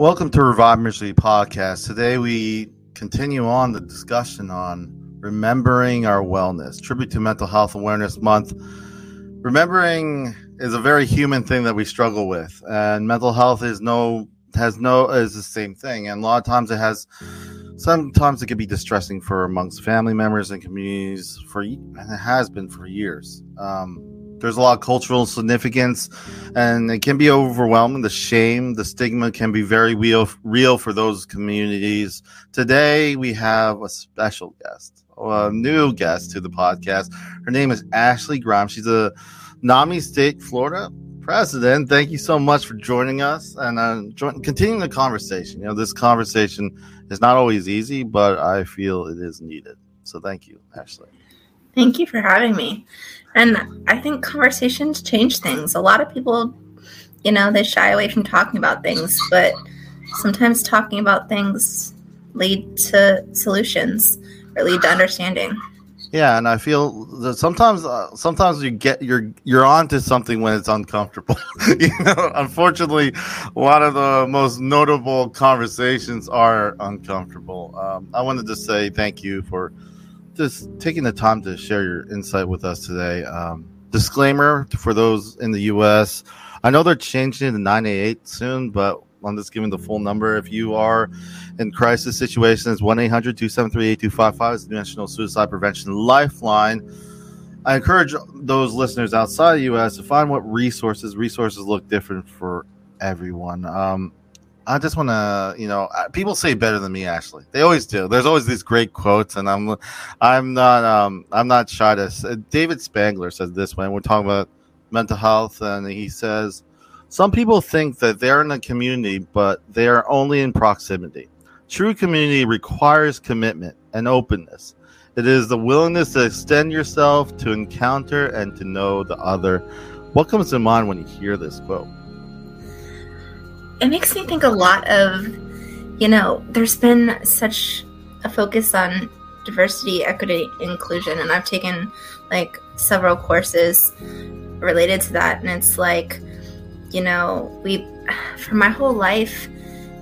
Welcome to Revive Ministry Podcast. Today we continue on the discussion on remembering our wellness. Tribute to Mental Health Awareness Month. Remembering is a very human thing that we struggle with, and mental health is no has no is the same thing. And a lot of times it has sometimes it can be distressing for amongst family members and communities for and it has been for years. Um, there's a lot of cultural significance and it can be overwhelming. The shame the stigma can be very real real for those communities. Today we have a special guest a new guest to the podcast. Her name is ashley grimes she's a NAMI State Florida president. Thank you so much for joining us and uh, join, continuing the conversation. You know this conversation is not always easy but i feel it is needed. So thank you ashley Thank you for having me. And I think conversations change things. A lot of people, you know, they shy away from talking about things, but sometimes talking about things lead to solutions or lead to understanding. Yeah, and I feel that sometimes, uh, sometimes you get you're you're onto something when it's uncomfortable. you know, unfortunately, a lot of the most notable conversations are uncomfortable. Um, I wanted to say thank you for just taking the time to share your insight with us today. Um, disclaimer for those in the U.S. I know they're changing to 988 soon, but I'm just giving the full number. If you are in crisis situations, 1 800 273 8255 is the National Suicide Prevention Lifeline. I encourage those listeners outside the U.S. to find what resources. Resources look different for everyone. Um, I just want to, you know, people say better than me. Actually, they always do. There's always these great quotes, and I'm, I'm not, um, I'm not shy to. Say, David Spangler says this when we're talking about mental health, and he says, some people think that they're in a community, but they are only in proximity. True community requires commitment and openness. It is the willingness to extend yourself, to encounter, and to know the other. What comes to mind when you hear this quote? It makes me think a lot of, you know, there's been such a focus on diversity, equity, inclusion, and I've taken like several courses related to that, and it's like, you know, we, for my whole life,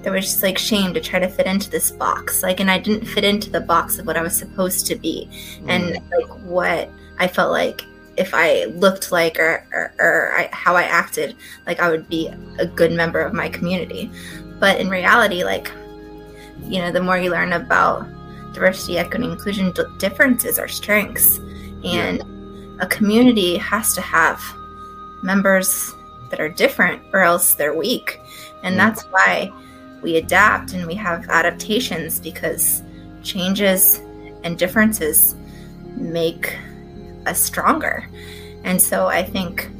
there was just like shame to try to fit into this box, like, and I didn't fit into the box of what I was supposed to be, mm. and like what I felt like if I looked like or, or, or I, how I acted, like I would be a good member of my community. But in reality, like, you know, the more you learn about diversity, equity, inclusion, d- differences are strengths. And yeah. a community has to have members that are different or else they're weak. And yeah. that's why we adapt and we have adaptations because changes and differences make us stronger. And so I think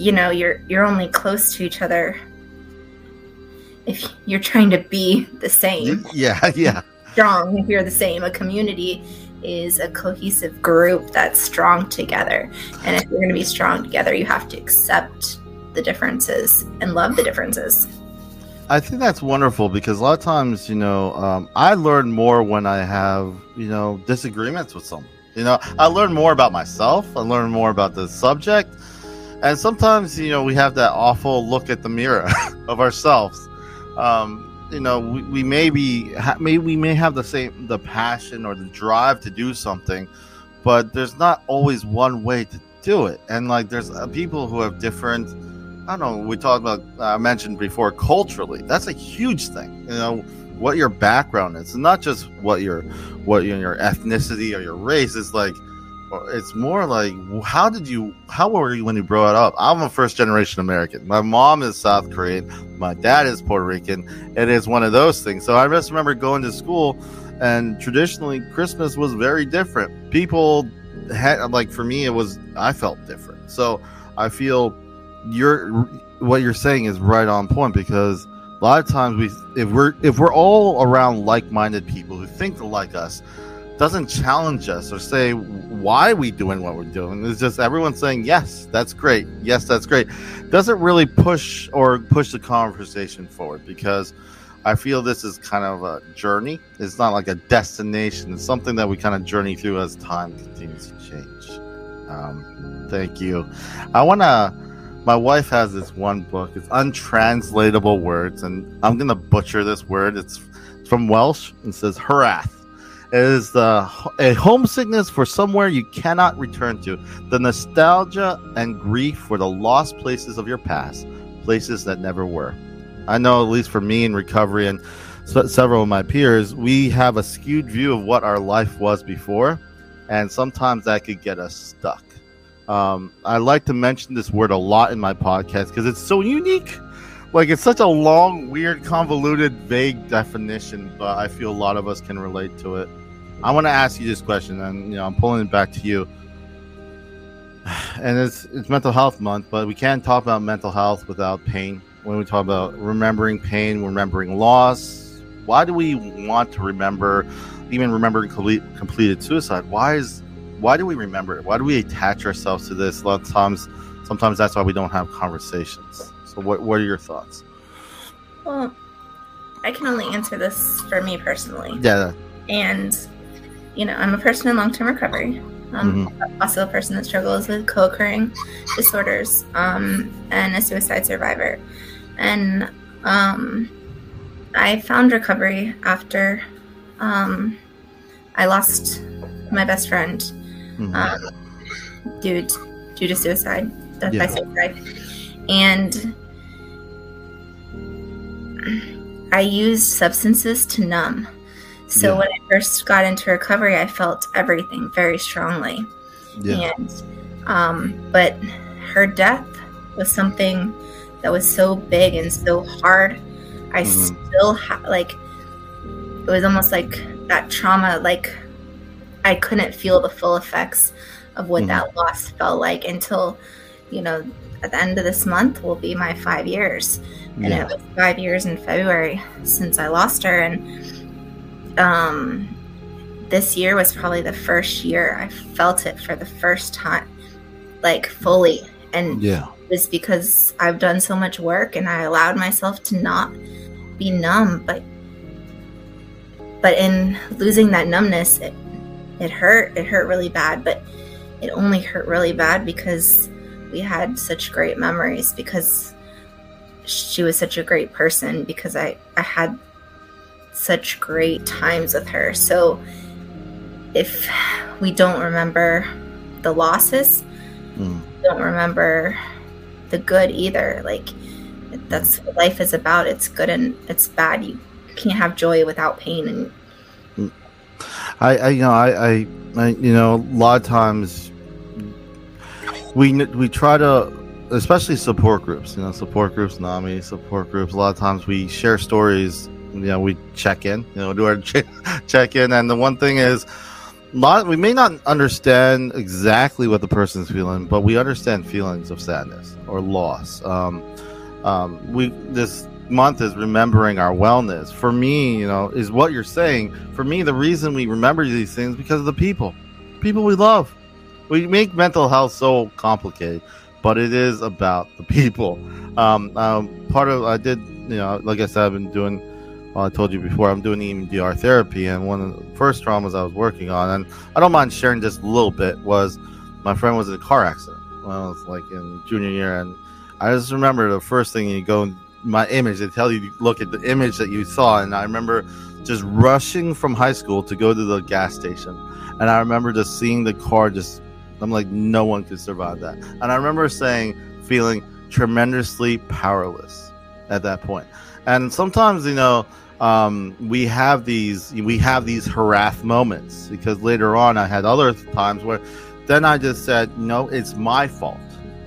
you know, you're you're only close to each other if you're trying to be the same. Yeah, yeah. Strong if you're the same. A community is a cohesive group that's strong together. And if you're going to be strong together, you have to accept the differences and love the differences. I think that's wonderful because a lot of times, you know, um, I learn more when I have, you know, disagreements with someone. You know, I learn more about myself. I learn more about the subject, and sometimes you know we have that awful look at the mirror of ourselves. Um, you know, we, we may be, may we may have the same the passion or the drive to do something, but there's not always one way to do it. And like, there's uh, people who have different. I don't know. We talked about. I mentioned before culturally. That's a huge thing. You know what your background is, not just what your what your ethnicity or your race. It's like it's more like how did you how were you when you brought up? I'm a first generation american. My mom is south korean. My dad is puerto rican. It is one of those things. So i just remember going to school and traditionally christmas was very different. People had like for me it was i felt different. So i feel you're what you're saying is right on point because a lot of times we if we're if we're all around like-minded people who think like us doesn't challenge us or say why we doing what we're doing. It's just everyone saying yes that's great. Yes that's great. Doesn't really push or push the conversation forward because i feel this is kind of a journey. It's not like a destination. It's something that we kind of journey through as time continues to change. Um, thank you. I want to my wife has this one book. It's untranslatable words, and I'm gonna butcher this word. It's from Welsh and says "hiraeth." It is the a homesickness for somewhere you cannot return to, the nostalgia and grief for the lost places of your past, places that never were. I know, at least for me in recovery and several of my peers, we have a skewed view of what our life was before, and sometimes that could get us stuck. Um, I like to mention this word a lot in my podcast because it's so unique. Like it's such a long, weird, convoluted, vague definition, but I feel a lot of us can relate to it. I want to ask you this question, and you know, I'm pulling it back to you. And it's it's mental health month, but we can't talk about mental health without pain. When we talk about remembering pain, remembering loss, why do we want to remember, even remembering complete, completed suicide? Why is why do we remember it? Why do we attach ourselves to this? A lot of times, sometimes that's why we don't have conversations. So, what what are your thoughts? Well, I can only answer this for me personally. Yeah. And, you know, I'm a person in long term recovery. I'm mm-hmm. also a person that struggles with co occurring disorders um, and a suicide survivor. And um, I found recovery after um, I lost my best friend mm-hmm. um, due to, due to suicide, death yeah. by suicide, and I used substances to numb. So yeah. when I first got into recovery, I felt everything very strongly, yeah. and um, but her death was something that was so big and so hard. I mm-hmm. still have like it was almost like that trauma, like I couldn't feel the full effects of what mm-hmm. that loss felt like until, you know, at the end of this month will be my five years. And yeah. it was five years in February since I lost her. And um, this year was probably the first year I felt it for the first time, like fully. And yeah. it was because I've done so much work and I allowed myself to not be numb. But but in losing that numbness, it, it hurt. It hurt really bad, but it only hurt really bad because we had such great memories because she was such a great person because I, I had such great times with her. So if we don't remember the losses, mm. don't remember the good either. Like that's what life is about. It's good and it's bad. You can't have joy without pain and I, I you know, I, I, I, you know, a lot of times we we try to, especially support groups. You know, support groups, NAMI support groups. A lot of times we share stories. You know, we check in. You know, do our check in, and the one thing is. Lot, we may not understand exactly what the person's feeling, but we understand feelings of sadness or loss. Um, um, we this month is remembering our wellness. For me, you know, is what you're saying. For me, the reason we remember these things because of the people, people we love. We make mental health so complicated, but it is about the people. Um, um, part of I did, you know, like I said, I've been doing. Well, I told you before, I'm doing EMDR therapy, and one of the first traumas I was working on, and I don't mind sharing just a little bit, was my friend was in a car accident when I was like in junior year, and I just remember the first thing you go my image. They tell you look at the image that you saw, and I remember just rushing from high school to go to the gas station, and I remember just seeing the car. Just I'm like, no one could survive that, and I remember saying, feeling tremendously powerless at that point. And sometimes, you know, um, we have these we have these hiraeth moments because later on I had other times where then I just said, no, it's my fault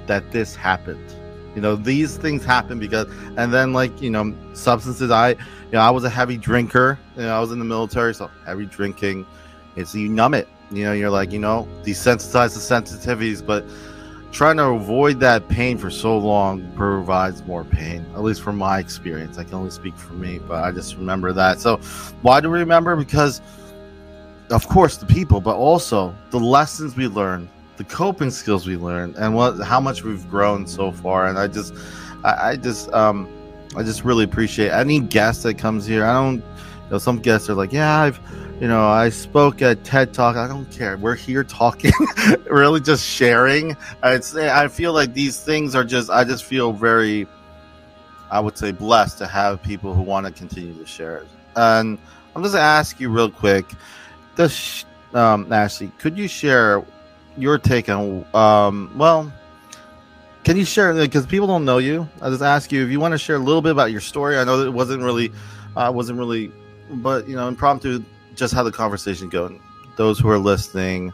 that this happened you know, these things happen because, and then like you know, substances. I, you know, I was a heavy drinker. You know, I was in the military, so heavy drinking. It's you numb it. You know, you're like you know, desensitize the sensitivities, but trying to avoid that pain for so long provides more pain. At least from my experience, I can only speak for me, but I just remember that. So, why do we remember? Because, of course, the people, but also the lessons we learned the coping skills we learned and what how much we've grown so far and i just i, I just um i just really appreciate any guest that comes here i don't you know some guests are like yeah i've you know, I spoke at TED Talk. I don't care. We're here talking, really just sharing. I'd say I feel like these things are just. I just feel very, I would say, blessed to have people who want to continue to share it. And I'm just gonna ask you real quick, this um, Ashley, could you share your take on? Um, well, can you share because people don't know you? I just ask you if you want to share a little bit about your story. I know that it wasn't really, uh, wasn't really, but you know, impromptu just how the conversation go. Those who are listening,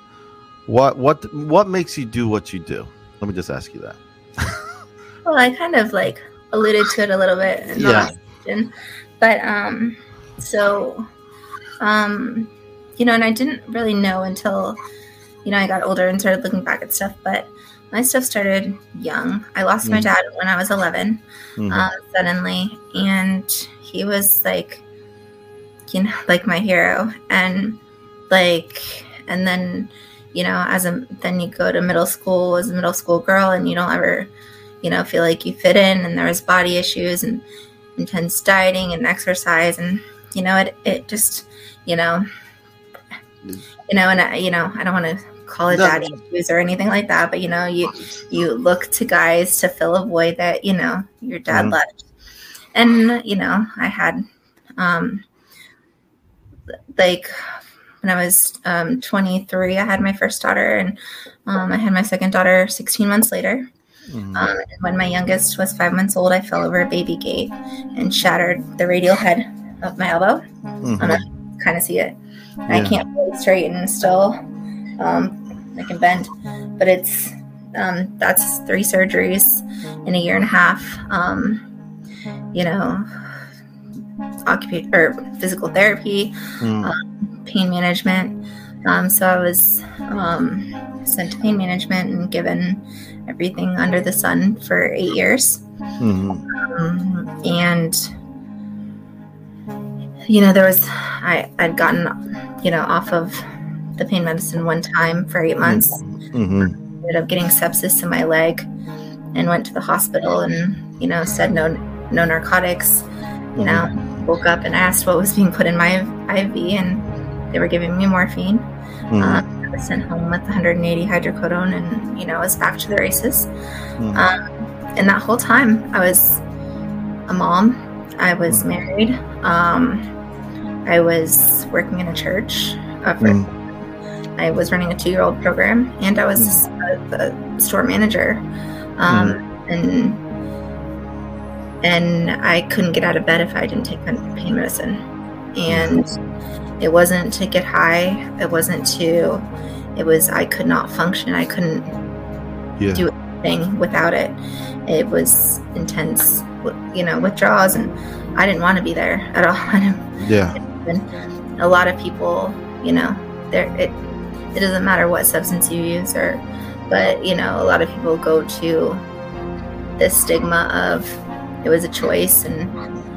what what what makes you do what you do? Let me just ask you that. well, I kind of like alluded to it a little bit in the last question, but um, so um, you know, and I didn't really know until you know I got older and started looking back at stuff, but my stuff started young. I lost mm-hmm. my dad when I was 11 mm-hmm. uh, suddenly, and he was like you know, like my hero. And like, and then, you know, as a, then you go to middle school as a middle school girl and you don't ever, you know, feel like you fit in. And there was body issues and intense dieting and exercise. And, you know, it, it just, you know, you know, and I, you know, I don't want to call it no. daddy issues or anything like that, but you know, you you look to guys to fill a void that you know your dad mm-hmm. left, and you know, I had um, like when I was um, 23, I had my first daughter, and um, I had my second daughter 16 months later. Mm-hmm. Um, when my youngest was five months old, I fell over a baby gate and shattered the radial head of my elbow. Mm-hmm. Um, I kind of see it. Yeah. I can't really straighten still. Um, I can bend, but it's um, that's three surgeries in a year and a half. Um, you know, occupation or physical therapy, mm. um, pain management. Um, so I was um, sent to pain management and given everything under the sun for eight years. Mm-hmm. and you know, there was I I'd gotten you know off of the pain medicine one time for eight months. Mm-hmm. Ended up getting sepsis in my leg and went to the hospital and you know said no no narcotics you know mm-hmm woke up and asked what was being put in my IV, and they were giving me morphine. Mm-hmm. Um, I was sent home with 180 hydrocodone, and you know, I was back to the races. Mm-hmm. Um, and that whole time, I was a mom. I was mm-hmm. married. Um, I was working in a church. Uh, for, mm-hmm. I was running a two-year-old program, and I was mm-hmm. a, a store manager. Um, and and I couldn't get out of bed if I didn't take pain medicine. And it wasn't to get high. It wasn't to. It was I could not function. I couldn't yeah. do anything without it. It was intense, you know, withdrawals, and I didn't want to be there at all. yeah. And a lot of people, you know, there it it doesn't matter what substance you use or, but you know, a lot of people go to this stigma of it was a choice and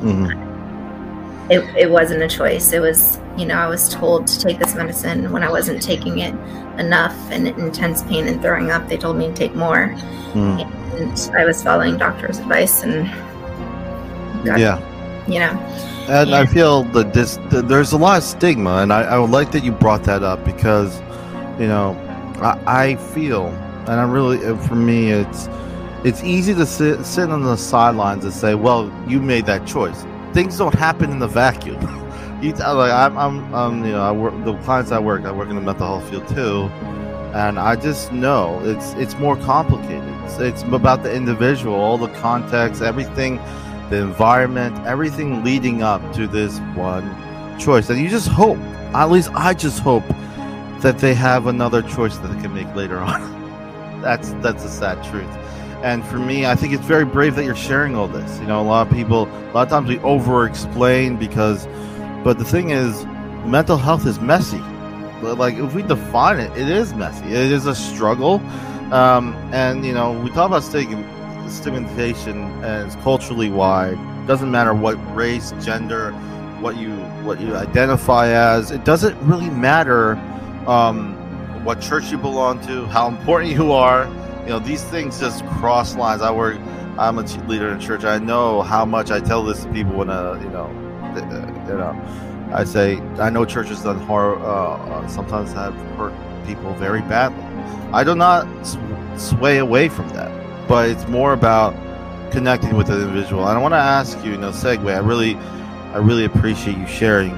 mm-hmm. it, it wasn't a choice it was you know i was told to take this medicine when i wasn't taking it enough and intense pain and throwing up they told me to take more mm. and i was following doctor's advice and got, yeah you know and, and, i feel that this there's a lot of stigma and I, I would like that you brought that up because you know I, I feel and i really for me it's it's easy to sit, sit on the sidelines and say, "Well, you made that choice." Things don't happen in the vacuum. you, like I'm, I'm, um, you know, I work the clients I work. I work in the mental health field too, and I just know it's it's more complicated. It's, it's about the individual, all the context, everything, the environment, everything leading up to this one choice. And you just hope, at least I just hope, that they have another choice that they can make later on. that's that's a sad truth. And for me, I think it's very brave that you're sharing all this. You know, a lot of people, a lot of times we over explain because, but the thing is, mental health is messy. Like, if we define it, it is messy. It is a struggle. Um, and, you know, we talk about stigmatization and it's culturally wide. Doesn't matter what race, gender, what you what you identify as. It doesn't really matter um, what church you belong to, how important you are you know these things just cross lines i work i'm a leader in church i know how much i tell this to people when uh you know Uh, you know, I say I know churches that hard, uh, uh, sometimes have hurt people very badly. I do not sway away from that, but it's more about connecting with the individual. And I want to ask you, you know, segue. I really, I really appreciate you sharing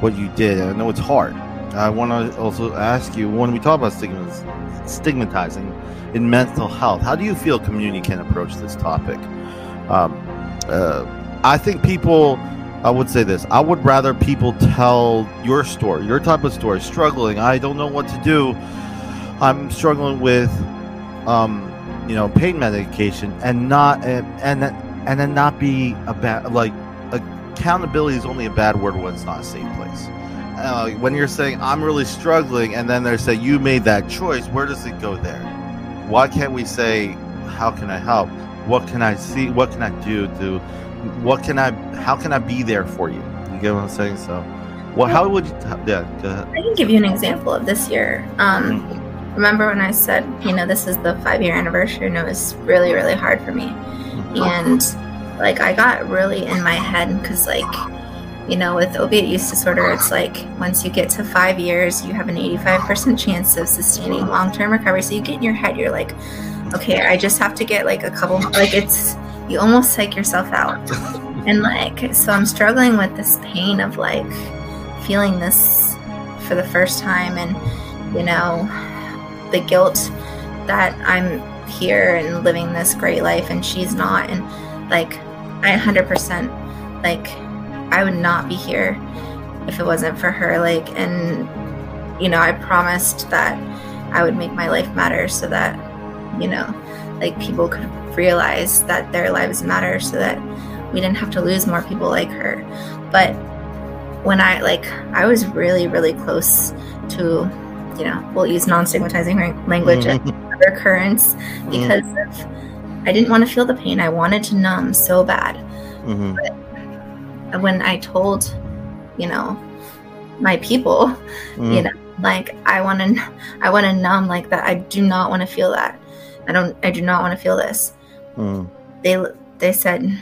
what you did. I know it's hard. I want to also ask you when we talk about stigmatizing in mental health, how do you feel community can approach this topic? Um, uh, I think people, I would say this, I would rather people tell your story, your type of story, struggling, I don't know what to do, I'm struggling with, um, you know, pain medication, and not, and, and, and then not be a bad, like, accountability is only a bad word when it's not a safe place. Uh, when you're saying I'm really struggling, and then they say you made that choice, where does it go there? Why can't we say, how can I help? What can I see? What can I do to? What can I? How can I be there for you? You get what I'm saying? So, well, how would you? Yeah, go ahead. I can give you an example of this year. Um. Remember when I said, you know, this is the five year anniversary, and it was really, really hard for me, mm-hmm. and like I got really in my head because like you know, with opiate use disorder, it's like once you get to five years, you have an 85% chance of sustaining long term recovery. So you get in your head, you're like, okay, I just have to get like a couple, like it's, you almost psych yourself out. And like, so I'm struggling with this pain of like feeling this for the first time and, you know, the guilt that I'm here and living this great life and she's not. And like, I 100% like, I would not be here if it wasn't for her. Like, and, you know, I promised that I would make my life matter so that, you know, like people could realize that their lives matter so that we didn't have to lose more people like her. But when I, like, I was really, really close to, you know, we'll use non stigmatizing language mm-hmm. and recurrence because mm-hmm. of, I didn't want to feel the pain. I wanted to numb so bad. Mm-hmm. But when I told, you know, my people, mm. you know, like I want to, I want to numb like that. I do not want to feel that. I don't. I do not want to feel this. Mm. They they said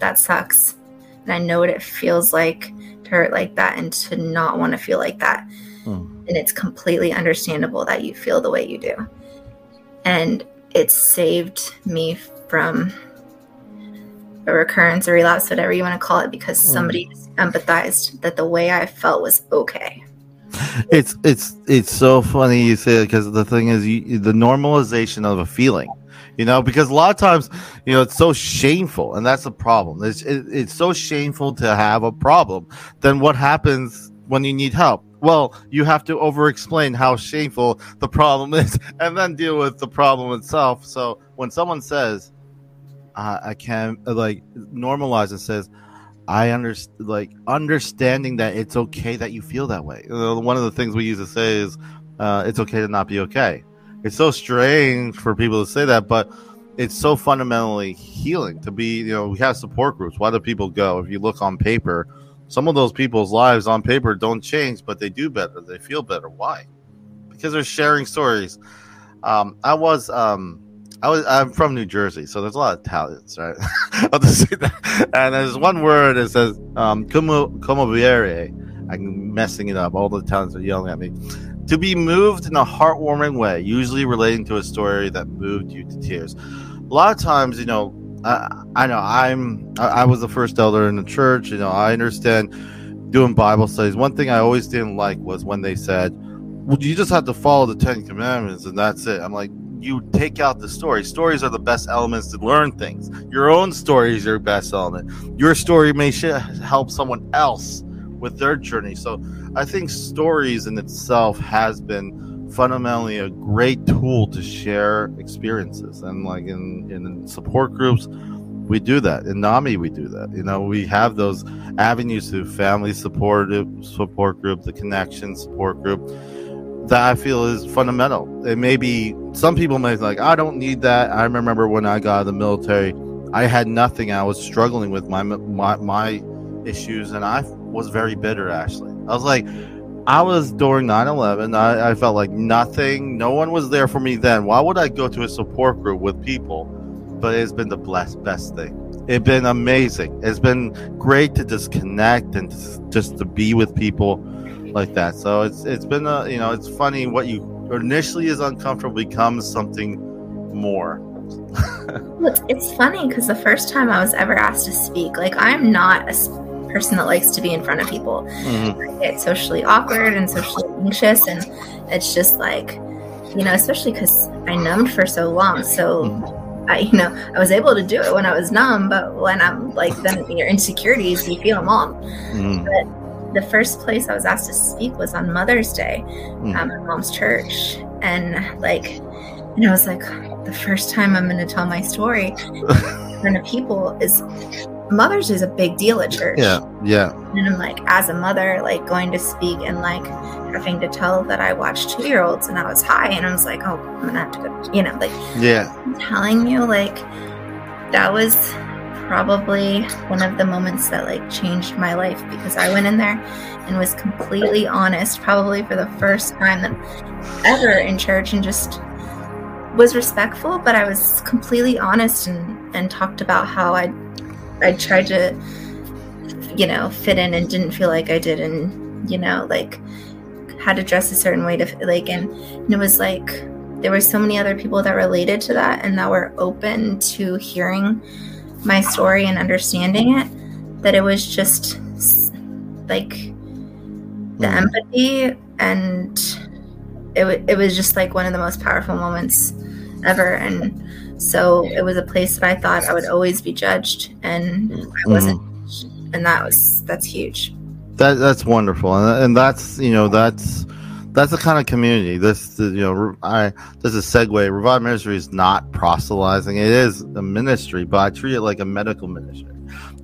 that sucks, and I know what it feels like to hurt like that and to not want to feel like that. Mm. And it's completely understandable that you feel the way you do. And it saved me from a recurrence or relapse, whatever you want to call it, because hmm. somebody empathized that the way I felt was okay. It's it's it's so funny you say it because the thing is you, the normalization of a feeling, you know, because a lot of times you know it's so shameful, and that's the problem. It's it, it's so shameful to have a problem. Then what happens when you need help? Well, you have to over explain how shameful the problem is, and then deal with the problem itself. So when someone says, uh, I can like normalize and says, I understand, like understanding that it's okay that you feel that way. One of the things we used to say is, uh, it's okay to not be okay. It's so strange for people to say that, but it's so fundamentally healing to be. You know, we have support groups. Why do people go? If you look on paper, some of those people's lives on paper don't change, but they do better. They feel better. Why? Because they're sharing stories. Um, I was um, I was I'm from New Jersey, so there's a lot of Italians, right? I'll just say that. And there's one word that says um como como viere. I'm messing it up. All the Italians are yelling at me. To be moved in a heartwarming way, usually relating to a story that moved you to tears. A lot of times, you know, I, I know I'm I, I was the first elder in the church. You know, I understand doing Bible studies. One thing I always didn't like was when they said, "Well, you just have to follow the Ten Commandments and that's it." I'm like, you take out the story. Stories are the best elements to learn things. Your own story is your best element. Your story may help someone else with their journey. So I think stories in itself has been fundamentally a great tool to share experiences. And like in, in support groups, we do that. In NAMI, we do that. You know, we have those avenues to family support support group, the connection support group that I feel is fundamental. It may be some people may like, I don't need that. I remember when I got out of the military, I had nothing. I was struggling with my my, my issues, and I was very bitter. Actually, I was like, I was during 9/11. I, I felt like nothing. No one was there for me then. Why would I go to a support group with people but it's been the blessed best thing. It's been amazing. It's been great to just connect and just to be with people like that. So it's it's been a you know it's funny what you initially is uncomfortable becomes something more. it's, it's funny because the first time I was ever asked to speak, like I'm not a person that likes to be in front of people. Mm-hmm. I get socially awkward and socially anxious, and it's just like you know, especially because I numbed for so long, so. Mm-hmm I, you know, I was able to do it when I was numb, but when I'm like, then your insecurities, you feel them all. Mm. But the first place I was asked to speak was on Mother's Day mm. at my mom's church. And like, and I was like, the first time I'm going to tell my story in front of people is Mother's Day is a big deal at church. Yeah, yeah. And I'm like, as a mother, like going to speak and like having to tell that I watched two year olds and I was high, and I was like, oh, I'm gonna have to go, you know, like, yeah. I'm telling you, like, that was probably one of the moments that like changed my life because I went in there and was completely honest, probably for the first time that ever in church, and just was respectful, but I was completely honest and and talked about how I I tried to you know fit in and didn't feel like I did and you know like had to dress a certain way to like and, and it was like there were so many other people that related to that and that were open to hearing my story and understanding it that it was just like the mm-hmm. empathy and it, it was just like one of the most powerful moments ever and so it was a place that i thought i would always be judged and i wasn't mm. and that was that's huge that that's wonderful, and and that's you know that's that's the kind of community. This you know I this is a segue. Revive Ministry is not proselytizing; it is a ministry, but I treat it like a medical ministry.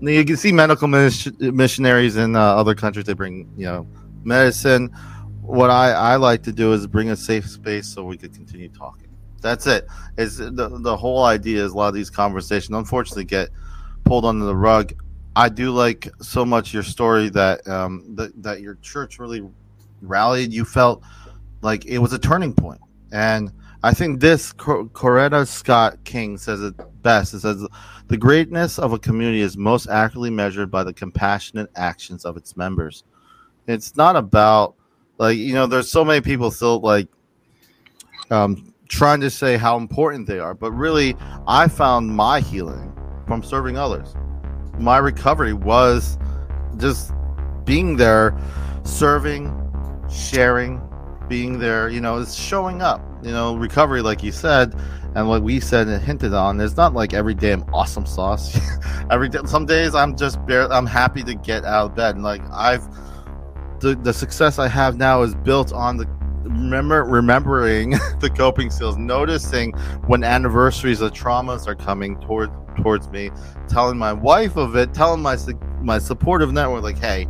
You can see medical missionaries in uh, other countries. They bring you know medicine. What I, I like to do is bring a safe space so we could continue talking. That's it. Is the the whole idea is a lot of these conversations unfortunately get pulled under the rug I do like so much your story that um, that that your church really rallied. You felt like it was a turning point, and I think this Coretta Scott King says it best. It says the greatness of a community is most accurately measured by the compassionate actions of its members. It's not about like you know. There's so many people still like um, trying to say how important they are, but really, I found my healing from serving others my recovery was just being there, serving, sharing, being there. You know, it's showing up. You know, recovery, like you said, and what we said and hinted on, it's not like every day I'm awesome sauce. every day, some days I'm just barely. I'm happy to get out of bed. And like I've, the the success I have now is built on the remember remembering the coping skills, noticing when anniversaries of traumas are coming toward towards me, telling my wife of it, telling my my supportive network like, hey,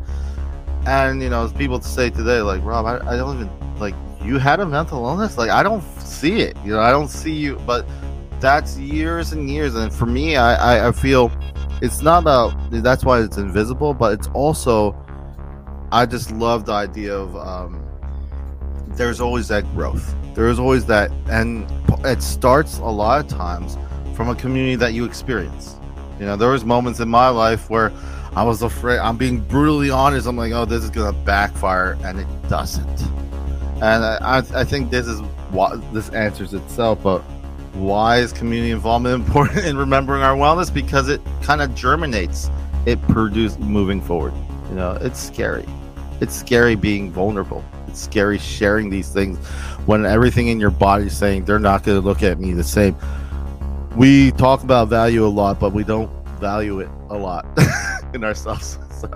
and you know, people say today like, Rob, I, I don't even like you had a mental illness, like I don't see it, you know, I don't see you, but that's years and years, and for me, I I, I feel it's not a that's why it's invisible, but it's also I just love the idea of um, there's always that growth. There is always that, and it starts a lot of times from a community that you experience. You know, there was moments in my life where I was afraid. I'm being brutally honest. I'm like, oh, this is gonna backfire, and it doesn't. And I, I think this is what this answers itself. But why is community involvement important in remembering our wellness? Because it kind of germinates. It produces moving forward. You know, it's scary. It's scary being vulnerable. It's scary sharing these things when everything in your body is saying they're not going to look at me the same we talk about value a lot, but we don't value it a lot in ourselves. So,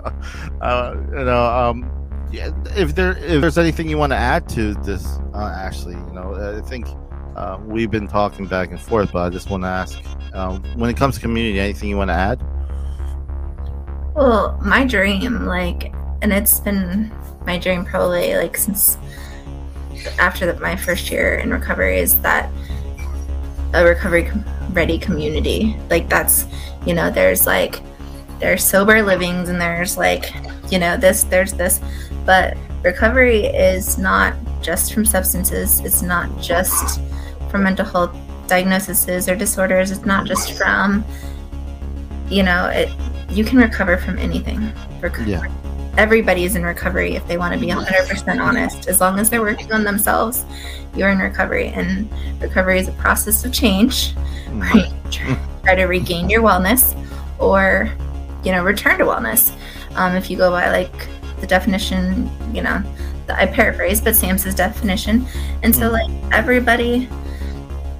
uh, you know, um, yeah, if there if there's anything you want to add to this, uh, Ashley, you know, I think uh, we've been talking back and forth, but I just want to ask, um, when it comes to community, anything you want to add? Well, my dream, like, and it's been my dream probably like since after the, my first year in recovery, is that a recovery ready community. Like that's, you know, there's like there's sober livings and there's like, you know, this, there's this, but recovery is not just from substances. It's not just from mental health diagnoses or disorders. It's not just from, you know, it. You can recover from anything. Reco- Yeah. Everybody is in recovery if they want to be 100% honest. As long as they're working on themselves, you're in recovery. And recovery is a process of change. Mhm. Right? Try to regain your wellness or, you know, return to wellness. Um, if you go by like the definition, you know, the, I paraphrase, but SAMHSA's definition. And so, Mhm. like, everybody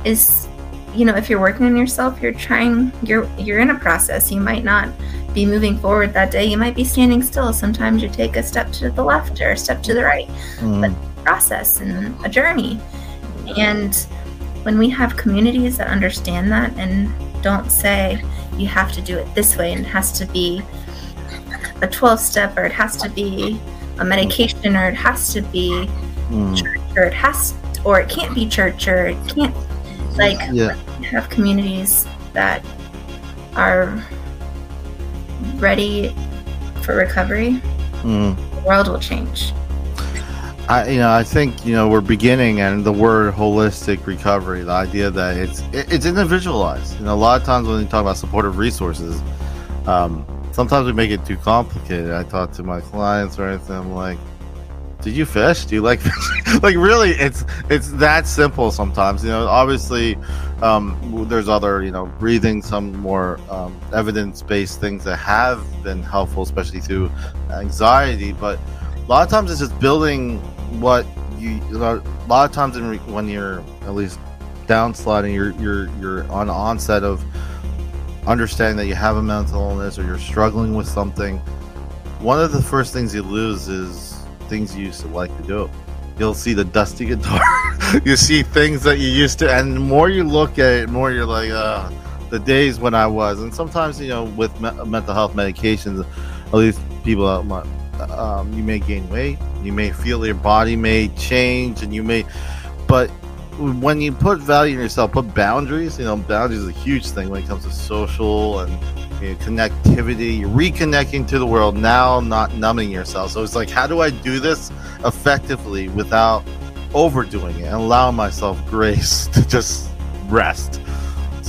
is, you know, if you're working on yourself, you're trying, you're, you're in a process. You might not be moving forward that day. You might be standing still. Sometimes you take a step to the left or a step to the right Mhm. process and a journey. And when we have communities that understand that and don't say you have to do it this way and it has to be a 12 step or it has to be a medication or it has to be church, or it has to, or it can't be church or it can't like yeah. have communities that are ready for recovery Mhm. the world will change I, you know, I think you know we're beginning, and the word holistic recovery, the idea that it's it, it's individualized. You know, a lot of times when we talk about supportive resources, um, sometimes we make it too complicated. I talk to my clients or anything. I'm like, "Did you fish? Do you like fish?" like, really, it's it's that simple. Sometimes, you know, obviously, um, there's other you know breathing, some more um, evidence-based things that have been helpful, especially through anxiety, but a lot of times it's just building what you a lot of times in when you're at least downsliding you're you're you're on onset of understanding that you have a mental illness or you're struggling with something one of the first things you lose is things you used to like to do. You'll see the dusty guitar you see things that you used to and the more you look at it more you're like uh the days when i was and sometimes you know with me- mental health medications at least people out my um, you may gain weight you may feel your body may change and you may but when you put value in yourself put boundaries you know boundaries is a huge thing when it comes to social and you know, connectivity you're reconnecting to the world now not numbing yourself. So it's like how do i do this effectively without overdoing it and allowing myself grace to just rest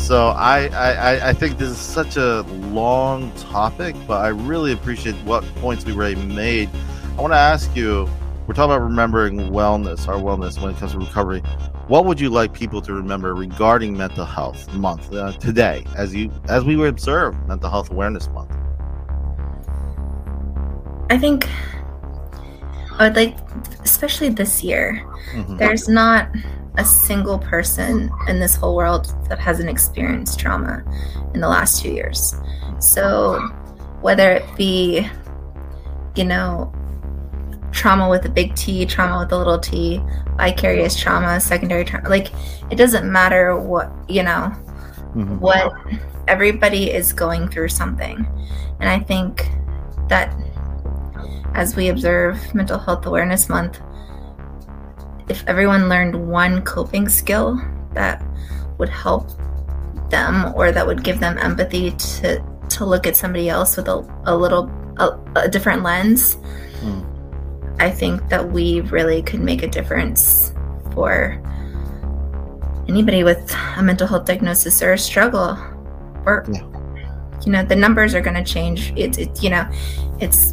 so I, I I- think this is such a long topic, but I really appreciate what points we already made. I want to ask you: We're talking about remembering wellness, our wellness when it comes to recovery. What would you like people to remember regarding Mental Health Month uh, today, as you as we would observe Mental Health Awareness Month? I think I would like, especially this year, Mhm. there's not a single person in this whole world that hasn't experienced trauma in the last two years. So, whether it be, you know, trauma with a big T, trauma with a little t, vicarious trauma, secondary trauma, like it doesn't matter what, you know, Mhm. what everybody is going through something. And I think that as we observe Mental Health Awareness Month, if everyone learned one coping skill that would help them or that would give them empathy to to look at somebody else with a, a little a, a different lens Mm. i think that we really could make a difference for anybody with a mental health diagnosis or a struggle or Yeah. you know the numbers are going to change it's it, you know it's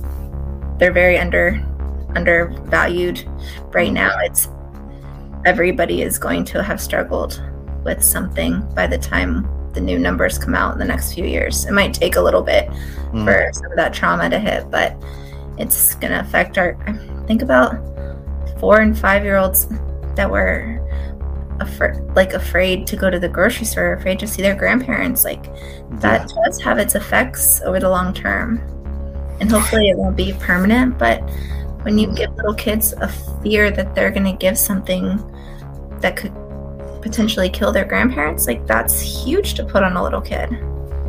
they're very under undervalued right Mm. now it's everybody is going to have struggled with something by the time the new numbers come out in the next few years. It might take a little bit Mm. for some of that trauma to hit but it's going to affect our think about four and five year olds that were afraid like afraid to go to the grocery store afraid to see their grandparents. Like that does have its effects over the long term. And hopefully it won't be permanent but when you give little kids a fear that they're going to give something that could potentially kill their grandparents like that's huge to put on a little kid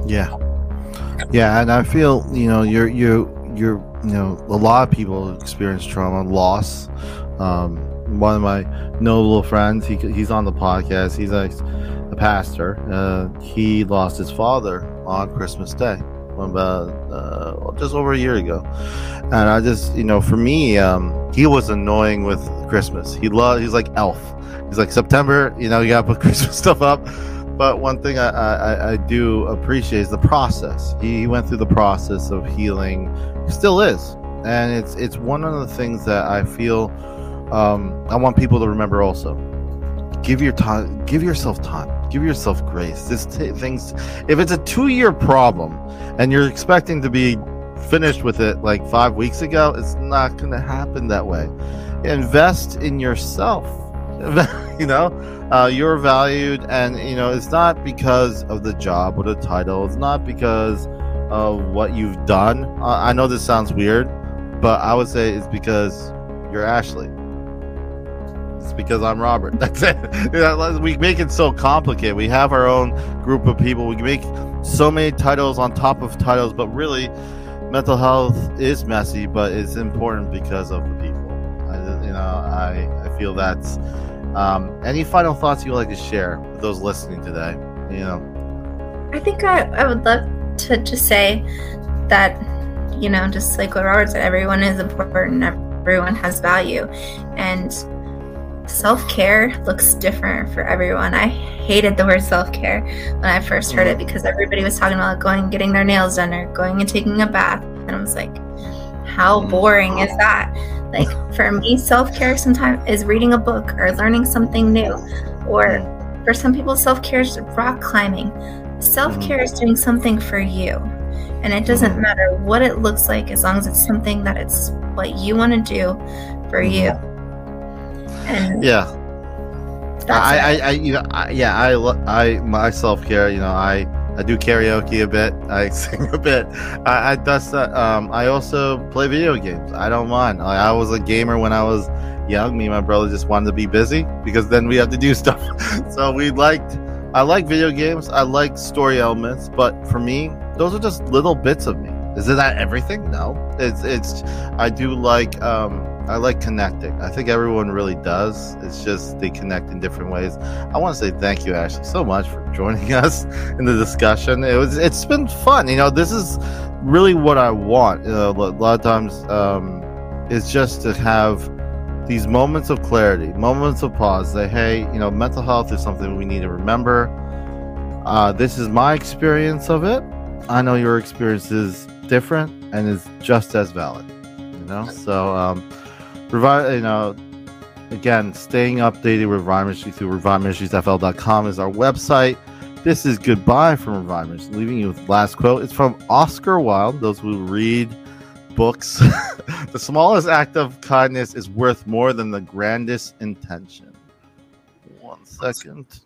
Yeah. Yeah, and I feel, you know, you're you're you're you know, a lot of people experience trauma, loss. Um one of my notable friends, he he's on the podcast. He's a, a pastor. Uh, he lost his father on Christmas Day. About uh, just over a year ago, and I just you know for me, um, he was annoying with Christmas. He loved he's like Elf. He's like September, you know, you gotta put Christmas stuff up. But one thing I, I, I do appreciate is the process. He, he went through the process of healing, he still is, and it's it's one of the things that I feel um, I want people to remember also give your time give yourself time give yourself grace. This t- things if it's a two-year problem and you're expecting to be finished with it like five weeks ago it's not going to happen that way. Invest in yourself you know? Uh, you're valued and you know it's not because of the job or the title. It's not because of what you've done. Uh, i know this sounds weird but i would say it's because you're ashley it's because I'm Robert. That's it. we make it so complicated. We have our own group of people. We make so many titles on top of titles, but really, mental health is messy, but it's important because of the people. I, you know, I, I feel that's. Um, any final thoughts you'd like to share with those listening today? You know, I think I, I would love to just say that, you know, just like what Robert said, everyone is important, everyone has value. And self care looks different for everyone. I hated the word self care when I first heard it mm-hmm. because everybody was talking about going and getting their nails done or going and taking a bath. And I was like, how mm-hmm. boring is that? Like for me, self care sometimes is reading a book or learning something new. Or for some people, self care is rock climbing. Self care is doing something for you. And it doesn't matter what it looks like as long as it's something that it's what you want to do for you yeah. I, I, I, you know, I, yeah, I, I, my self care, you know, I, I do karaoke a bit. I sing a bit. I, I that's that. Um, I also play video games. I don't mind. I, I was a gamer when I was young. Me and my brother just wanted to be busy because then we have to do stuff. so we liked. I like video games. I like story elements, but for me, those are just little bits of me. Is it that everything? No. It's it's. I do like. Um, I like connecting. I think everyone really does. It's just they connect in different ways. I want to say thank you, Ashley, so much for joining us in the discussion. It was it's been fun. You know, this is really what I want. You know, a lot of times, um, it's just to have these moments of clarity, moments of pause. Say, hey, you know, mental health is something we need to remember. Uh, this is my experience of it. I know your experience is different and is just as valid. You know, so. Um, Revive, you know, again, staying updated with Revive Ministry through ReviveMinistriesFL.com is our website. This is goodbye from Revive Ministry, leaving you with last quote. It's from Oscar Wilde. Those who read books, the smallest act of kindness is worth more than the grandest intention. One second.